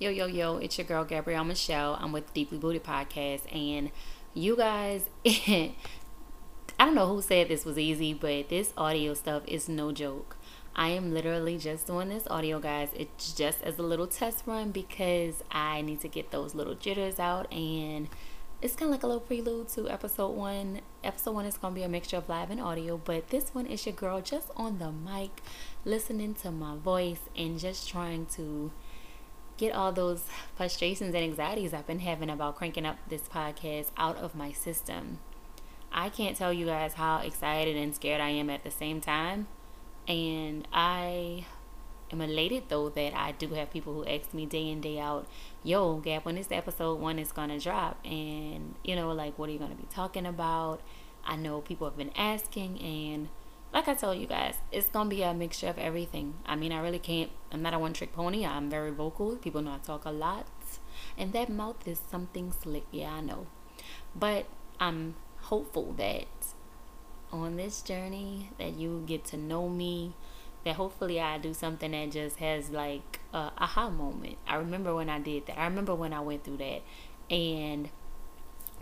Yo, yo, yo, it's your girl Gabrielle Michelle. I'm with Deeply Booted Podcast. And you guys, I don't know who said this was easy, but this audio stuff is no joke. I am literally just doing this audio, guys. It's just as a little test run because I need to get those little jitters out. And it's kind of like a little prelude to episode one. Episode one is going to be a mixture of live and audio, but this one is your girl just on the mic, listening to my voice and just trying to get all those frustrations and anxieties I've been having about cranking up this podcast out of my system. I can't tell you guys how excited and scared I am at the same time. And I am elated though that I do have people who ask me day in, day out, yo, Gab, when is episode one is gonna drop? And, you know, like what are you gonna be talking about? I know people have been asking and like I told you guys, it's gonna be a mixture of everything. I mean, I really can't. I'm not a one trick pony. I'm very vocal. People know I talk a lot, and that mouth is something slick. Yeah, I know, but I'm hopeful that on this journey that you get to know me. That hopefully I do something that just has like a aha moment. I remember when I did that. I remember when I went through that, and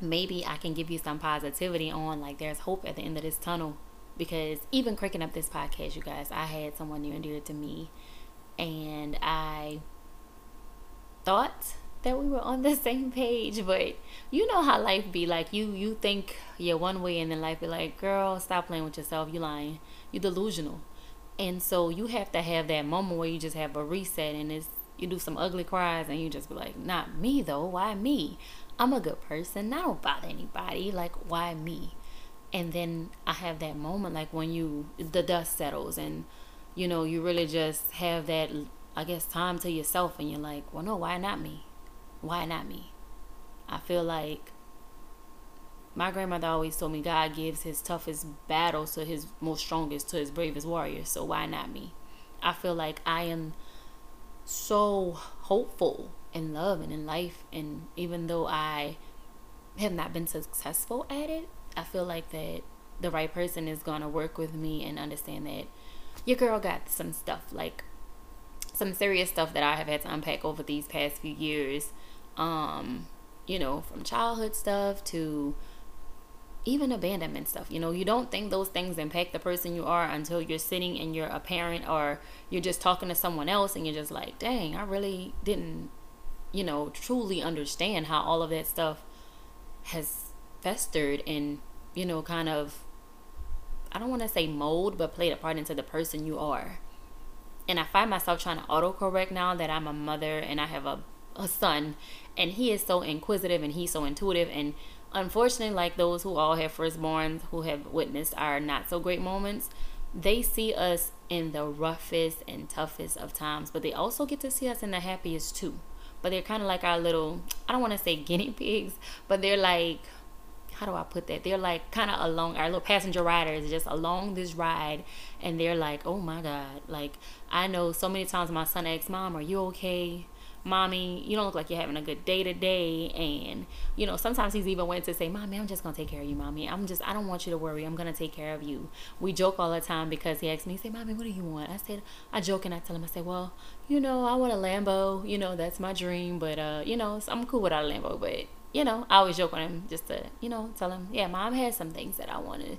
maybe I can give you some positivity on like there's hope at the end of this tunnel because even cranking up this podcast, you guys, I had someone near and dear to me, and I thought that we were on the same page, but you know how life be like. You you think you're one way, and then life be like, girl, stop playing with yourself. You lying. You delusional. And so you have to have that moment where you just have a reset, and it's you do some ugly cries, and you just be like, not me though. Why me? I'm a good person. I don't bother anybody. Like why me? And then I have that moment like when you the dust settles and you know you really just have that I guess time to yourself and you're like, well no, why not me? Why not me? I feel like my grandmother always told me God gives his toughest battles to his most strongest to his bravest warriors, so why not me? I feel like I am so hopeful in love and in life and even though I have not been successful at it, I feel like that the right person is going to work with me and understand that your girl got some stuff like some serious stuff that I have had to unpack over these past few years. Um, you know, from childhood stuff to even abandonment stuff. You know, you don't think those things impact the person you are until you're sitting and you're a parent or you're just talking to someone else and you're just like, dang, I really didn't, you know, truly understand how all of that stuff has festered and you know, kind of, I don't want to say mold, but played a part into the person you are. And I find myself trying to autocorrect now that I'm a mother and I have a, a son, and he is so inquisitive and he's so intuitive. And unfortunately, like those who all have firstborns who have witnessed our not so great moments, they see us in the roughest and toughest of times, but they also get to see us in the happiest too. But they're kind of like our little, I don't want to say guinea pigs, but they're like how do I put that? They're like kind of along our little passenger riders, just along this ride, and they're like, oh my god, like I know so many times my son asks, "Mom, are you okay?" Mommy, you don't look like you're having a good day today. And, you know, sometimes he's even went to say, Mommy, I'm just going to take care of you, Mommy. I'm just, I don't want you to worry. I'm going to take care of you. We joke all the time because he asks me, he say, Mommy, what do you want? I said, I joke and I tell him, I say, well, you know, I want a Lambo. You know, that's my dream. But, uh, you know, I'm cool without a Lambo. But you know, I always joke with him just to, you know, tell him, yeah, mom has some things that I want to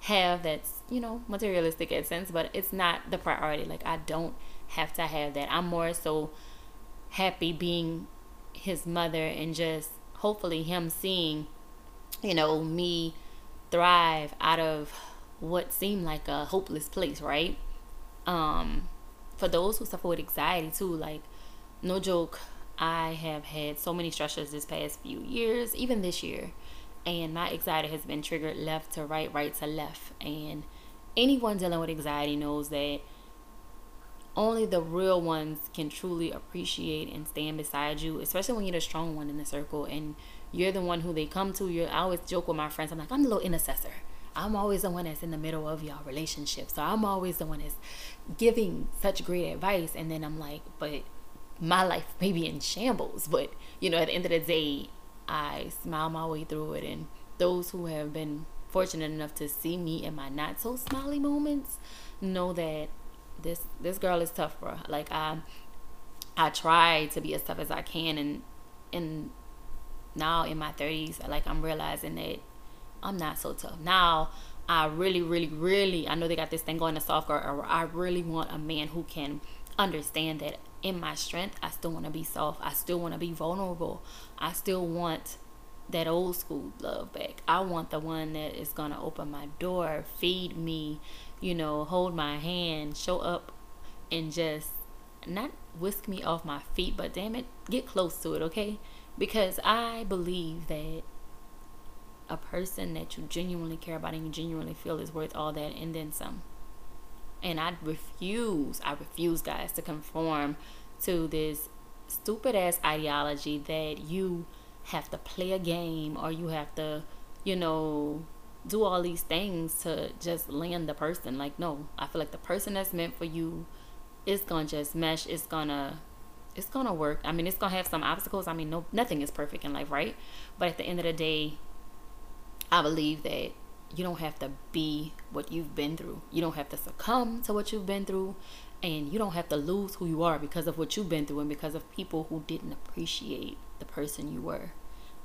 have that's, you know, materialistic in sense, but it's not the priority. Like, I don't have to have that. I'm more so happy being his mother and just hopefully him seeing, you know, me thrive out of what seemed like a hopeless place, right? Um, for those who suffer with anxiety too, like, no joke, I have had so many stressors this past few years, even this year, and my anxiety has been triggered left to right, right to left. And anyone dealing with anxiety knows that only the real ones can truly appreciate and stand beside you, especially when you're the strong one in the circle and you're the one who they come to. You're, I always joke with my friends, I'm like, I'm the little intercessor. I'm always the one that's in the middle of y'all relationship. So I'm always the one that's giving such great advice. And then I'm like, but my life may be in shambles, but you know, at the end of the day, I smile my way through it. And those who have been fortunate enough to see me in my not so smiley moments know that this this girl is tough, bro. Like I I try to be as tough as I can and and now in my 30s like I'm realizing that I'm not so tough. Now I really, really, really, I know they got this thing going to soft girl. I really want a man who can understand that in my strength, I still want to be soft. I still want to be vulnerable. I still want that old school love back. I want the one that is going to open my door, feed me, you know, hold my hand, show up and just not whisk me off my feet, but damn it, get close to it, okay? Because I believe that a person that you genuinely care about and you genuinely feel is worth all that and then some. And I refuse, I refuse, guys, to conform to this stupid ass ideology that you have to play a game or you have to, you know, do all these things to just land the person. Like, no, I feel like the person that's meant for you is gonna just mesh. It's gonna, it's gonna work. I mean, it's gonna have some obstacles. I mean, no, nothing is perfect in life, right? But at the end of the day, I believe that you don't have to be what you've been through. You don't have to succumb to what you've been through. And you don't have to lose who you are because of what you've been through and because of people who didn't appreciate the person you were.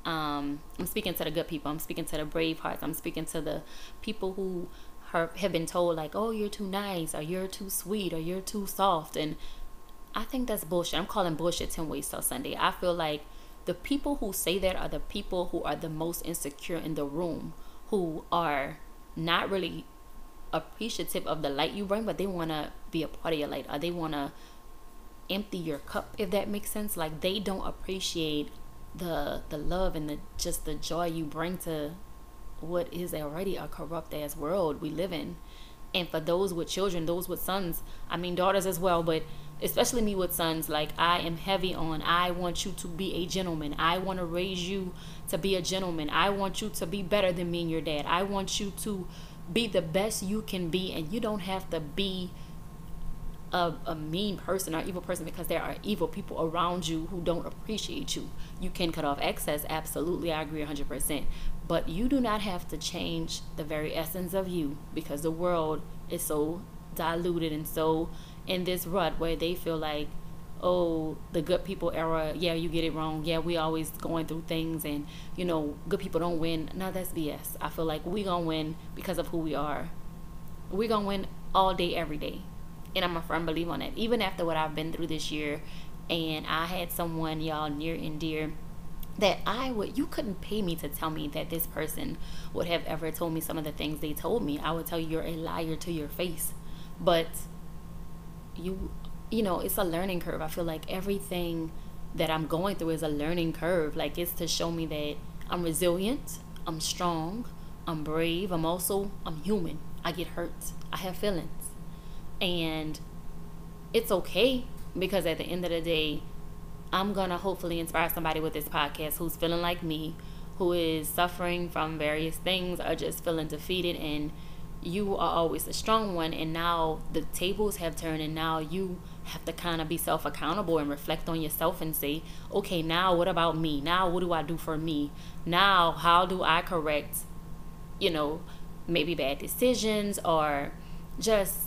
Um, I'm speaking to the good people. I'm speaking to the brave hearts. I'm speaking to the people who have, been told, like, oh, you're too nice, or you're too sweet, or you're too soft. And I think that's bullshit. I'm calling bullshit 10 ways till Sunday. I feel like the people who say that are the people who are the most insecure in the room, who are not really appreciative of the light you bring, but they want to be a part of your light, or they want to empty your cup, if that makes sense. Like they don't appreciate the the love and the just the joy you bring to what is already a corrupt ass world we live in. And for those with children, those with sons, I mean daughters as well, but especially me with sons like i am heavy on i want you to be a gentleman. I want to raise you to be a gentleman. I want you to be better than me and your dad. I want you to be the best you can be and you don't have to be a, a mean person or evil person because there are evil people around you who don't appreciate you. You can cut off excess absolutely i agree 100% but you do not have to change the very essence of you because the world is so diluted and so in this rut where they feel like oh the good people era yeah you get it wrong. Yeah we always going through things and you know good people don't win. No that's bs i feel like we gonna win because of who we are. We gonna win all day every day. And i'm a firm believer on that. Even after what i've been through this year and i had someone y'all near and dear that I would you couldn't pay me to tell me that this person would have ever told me some of the things they told me. I would tell you you're a liar to your face. But you you know it's a learning curve. I feel like everything that i'm going through is a learning curve. Like it's to show me that i'm resilient i'm strong i'm brave i'm also i'm human. I get hurt i have feelings. And it's okay because at the end of the day i'm gonna hopefully inspire somebody with this podcast who's feeling like me who is suffering from various things or just feeling defeated and you are always the strong one and now the tables have turned and now you have to kind of be self accountable and reflect on yourself and say okay now what about me? Now what do i do for me? Now how do i correct you know maybe bad decisions or just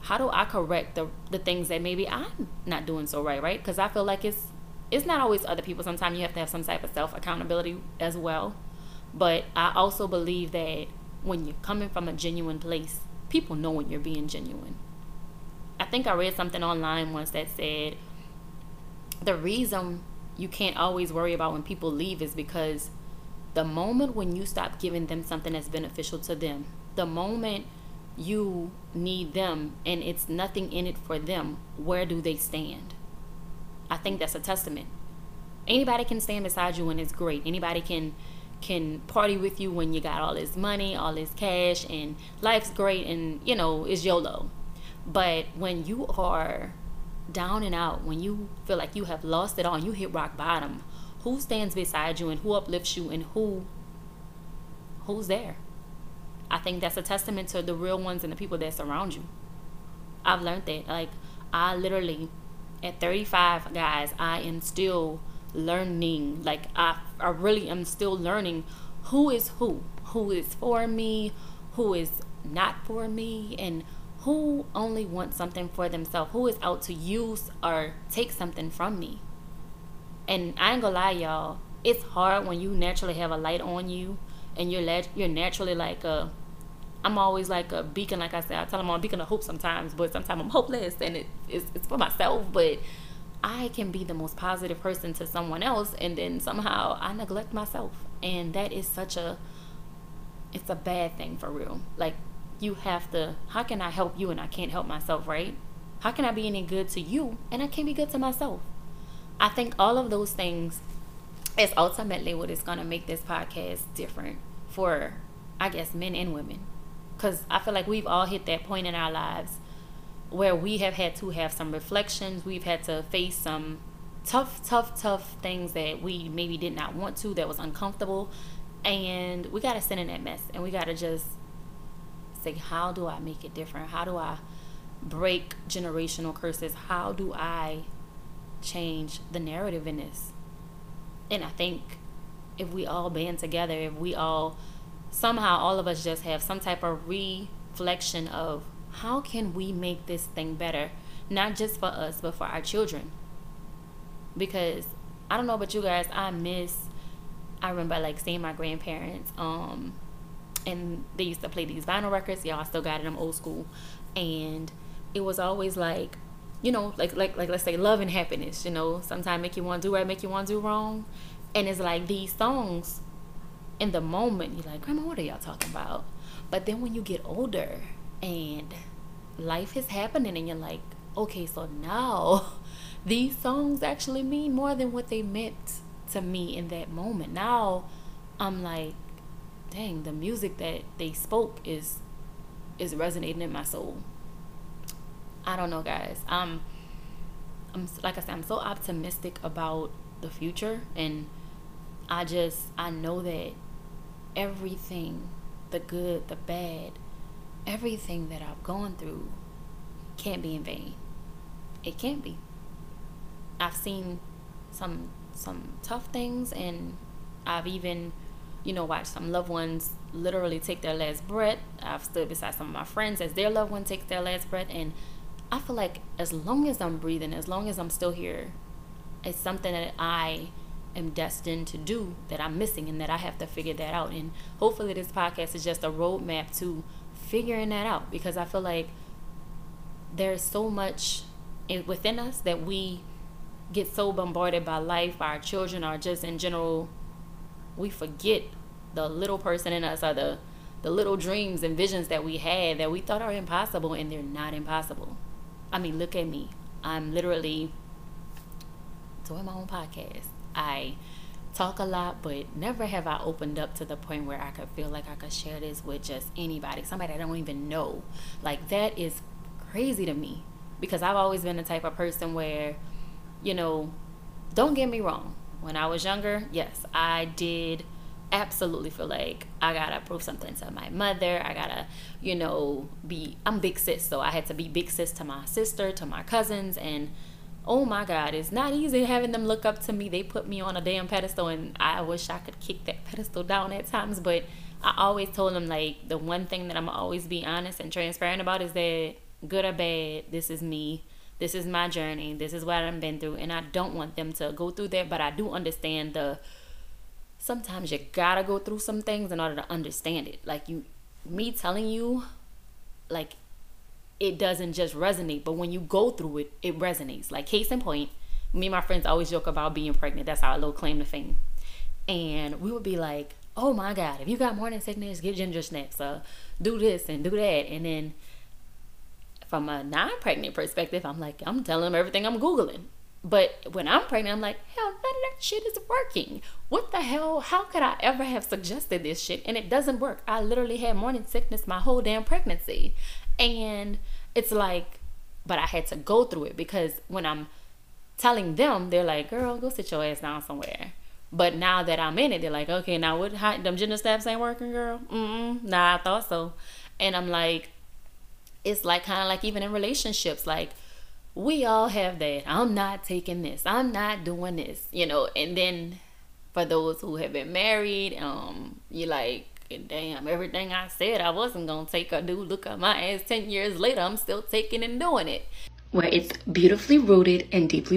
how do i correct the the things that maybe i'm not doing so right right? Because i feel like it's it's not always other people. Sometimes you have to have some type of self accountability as well. But i also believe that when you're coming from a genuine place, people know when you're being genuine. I think I read something online once that said the reason you can't always worry about when people leave is because the moment when you stop giving them something that's beneficial to them, the moment you need them and it's nothing in it for them, where do they stand? I think that's a testament. Anybody can stand beside you and it's great. Anybody can can party with you when you got all this money, all this cash, and life's great and, you know, it's YOLO. But when you are down and out, when you feel like you have lost it all and you hit rock bottom, who stands beside you and who uplifts you and who who's there? I think that's a testament to the real ones and the people that surround you. I've learned that. Like I literally at 35 guys, I am still learning. Like I, I really am still learning who is who, who is for me, who is not for me, and who only wants something for themselves? Who is out to use or take something from me? And I ain't gonna lie, y'all. It's hard when you naturally have a light on you, and you're you're naturally like a. I'm always like a beacon, like I said. I tell them I'm a beacon of hope sometimes, but sometimes I'm hopeless, and it, it's it's for myself. But I can be the most positive person to someone else, and then somehow I neglect myself, and that is such a. It's a bad thing for real. Like you have to how can i help you and i can't help myself right how can i be any good to you and i can't be good to myself i think all of those things is ultimately what is going to make this podcast different for i guess men and women because i feel like we've all hit that point in our lives where we have had to have some reflections we've had to face some tough tough tough things that we maybe did not want to that was uncomfortable and we got to sit in that mess and we got to just say, how do I make it different? How do I break generational curses? How do I change the narrative in this? And I think if we all band together, if we all somehow all of us just have some type of reflection of how can we make this thing better, not just for us, but for our children. Because I don't know about you guys, I miss I remember like seeing my grandparents um and they used to play these vinyl records. Y'all still got it. I'm old school, and it was always like, you know, like like like let's say love and happiness. You know, sometimes make you want to do right, make you want to do wrong, and it's like these songs. In the moment, you're like, Grandma, what are y'all talking about? But then when you get older and life is happening, and you're like, okay, so now these songs actually mean more than what they meant to me in that moment. Now I'm like, dang, the music that they spoke is is resonating in my soul. I don't know, guys. I'm I'm like I said, I'm so optimistic about the future and I just I know that everything, the good, the bad, everything that I've gone through can't be in vain. It can't be. I've seen some some tough things and I've even you know, watched some loved ones literally take their last breath. I've stood beside some of my friends as their loved one takes their last breath. And I feel like as long as I'm breathing, as long as I'm still here, it's something that I am destined to do that I'm missing and that I have to figure that out. And hopefully, this podcast is just a roadmap to figuring that out because I feel like there's so much within us that we get so bombarded by life, by our children, or just in general we forget the little person in us or the the little dreams and visions that we had that we thought are impossible and they're not impossible. I mean, look at me. I'm literally doing my own podcast. I talk a lot, but never have I opened up to the point where I could feel like I could share this with just anybody, somebody I don't even know. Like that is crazy to me because I've always been the type of person where, you know, don't get me wrong when I was younger, yes, I did absolutely feel like I gotta prove something to my mother. I gotta, you know, be. I'm big sis, so I had to be big sis to my sister, to my cousins, and oh my God, it's not easy having them look up to me. They put me on a damn pedestal, and I wish I could kick that pedestal down at times. But I always told them like the one thing that I'm always be honest and transparent about is that good or bad, this is me this is my journey this is what i've been through and i don't want them to go through that but i do understand the sometimes you gotta go through some things in order to understand it like you me telling you like it doesn't just resonate but when you go through it it resonates like case in point me and my friends always joke about being pregnant that's our little claim to fame and we would be like oh my god if you got morning sickness get ginger snaps uh do this and do that and then from a non-pregnant perspective, I'm like, I'm telling them everything I'm googling. But when I'm pregnant, I'm like, hell, none of that shit is working. What the hell? How could I ever have suggested this shit? And it doesn't work. I literally had morning sickness my whole damn pregnancy. And it's like, but I had to go through it because when I'm telling them, they're like, girl, go sit your ass down somewhere. But now that I'm in it, they're like, okay, now what? How, them gender snaps ain't working, girl. Mm-mm. Nah, I thought so. And I'm like, it's like kind of like even in relationships like we all have that i'm not taking this i'm not doing this you know and then for those who have been married um you like and damn, everything I said I wasn't gonna take or do, look at my ass 10 years later, I'm still taking and doing it. Where it's beautifully rooted and deeply